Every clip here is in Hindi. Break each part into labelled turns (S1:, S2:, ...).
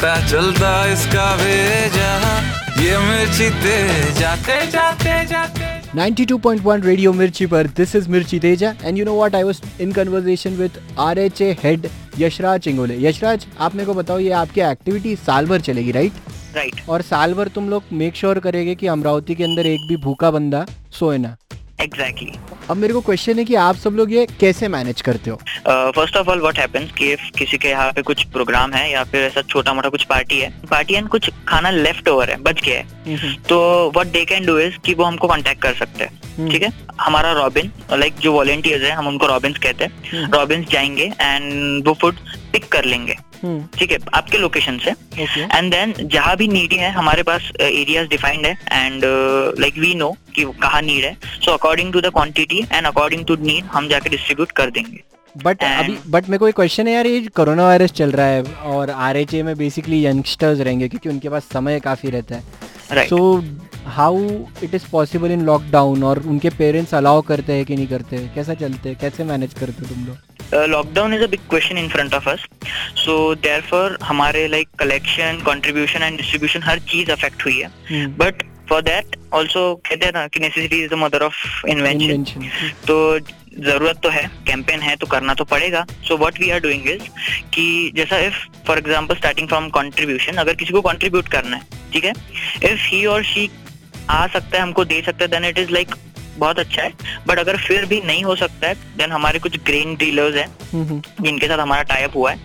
S1: पता चलता इसका भेजा ये मिर्ची तेजा तेजा तेजा तेजा।
S2: 92.1 रेडियो मिर्ची पर this is Mirchi Teja and you know what I was in conversation with RHA head Yashraj Chingole Yashraj आप मेरे को बताओ ये आपकी एक्टिविटी साल भर चलेगी राइट
S3: राइट
S2: और साल भर तुम लोग मेक श्योर sure करेंगे कि अमरावती के अंदर एक भी भूखा बंदा सोए ना।
S3: एग्जैक्टली
S2: अब मेरे को क्वेश्चन है कि आप सब लोग ये कैसे मैनेज करते हो?
S3: First of all what happens कि किसी के यहाँ पे कुछ प्रोग्राम है या फिर ऐसा छोटा मोटा कुछ पार्टी है पार्टी एंड कुछ खाना लेफ़्ट ओवर है बच गया है। तो what they can do is कि वो हमको कांटेक्ट कर सकते हैं
S2: हम्म।
S3: ठीक है? हमारा रॉबिन लाइक जो वॉलेंटियर्स है हम उनको रॉबिन्स कहते हैं।
S2: हम्म।
S3: रॉबिन्स जाएँगे एंड वो फ़ूड पिक कर लेंगे
S2: हम्म।
S3: ठीक है? आपके लोकेशन से एंड देन जहाँ भी नीड है हमारे पास एरियाज़ डिफाइंड है एंड लाइक वी नो कि कहाँ नीड है। So according to the quantity and according to need हम जाके डिस्ट्रीब्यूट कर देंगे।
S2: बट अभी बट मेरे को एक क्वेश्चन है यार ये कोरोना वायरस चल रहा है और आर में बेसिकली यंगस्टर्स रहेंगे क्योंकि उनके पास समय काफ़ी रहता है। So how it is possible in lockdown और उनके पेरेंट्स अलाउ करते हैं कि नहीं करते कैसा चलते हैं? कैसे मैनेज करते हो तुम लोग?
S3: Lockdown is a big question in front of us so therefore हमारे like collection contribution and distribution हर चीज़ अफेक्ट हुई है। बट फॉर दैट ऑल्सो कहते हैं ना कि necessity is the mother of invention तो ज़रूरत तो है कैंपेन है तो करना तो पड़ेगा. So what we are doing is कि जैसा if for example starting from contribution अगर किसी को कॉन्ट्रीब्यूट करना है ठीक है? इफ़ ही और शी आ सकता है हमको दे सकता है देन इट इज़ लाइक बहुत अच्छा है। बट अगर फिर भी नहीं हो सकता है देन हमारे कुछ ग्रेन डीलर्स हैं जिनके साथ हमारा टाइप हुआ है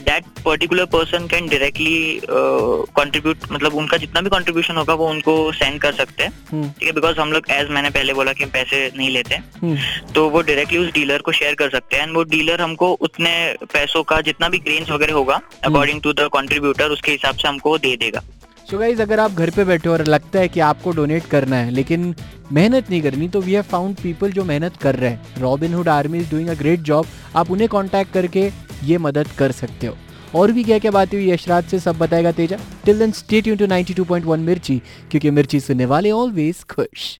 S3: that particular person can directly contribute मतलब उनका जितना भी कंट्रीब्यूशन होगा वो उनको सेंड कर सकते हैं।
S2: हम्म,
S3: ठीक है बिकॉज़ हम लोग एज मैंने पहले बोला कि हम पैसे नहीं लेते हैं
S2: हम्म।
S3: तो वो डायरेक्टली उस डीलर को शेयर कर सकते हैं। एंड वो डीलर हमको उतने पैसों का जितना भी ग्रेन्स वगैरह होगा अकॉर्डिंग टू द कंट्रीब्यूटर उसके हिसाब से हमको दे देगा।
S2: सो गाइज़ अगर आप घर पे बैठे हो और लगता है कि आपको डोनेट करना है लेकिन मेहनत नहीं करनी तो वी हैव फाउंड पीपल जो मेहनत कर रहे हैं। Robin Hood army is doing a great job आप उन्हें कॉन्टैक्ट करके ये मदद कर सकते हो। और भी क्या क्या बातें हुई यशराज से, सब बताएगा Teja. Till then state you टू 92.1 मिर्ची, क्योंकि मिर्ची सुनने वाले ऑलवेज खुश।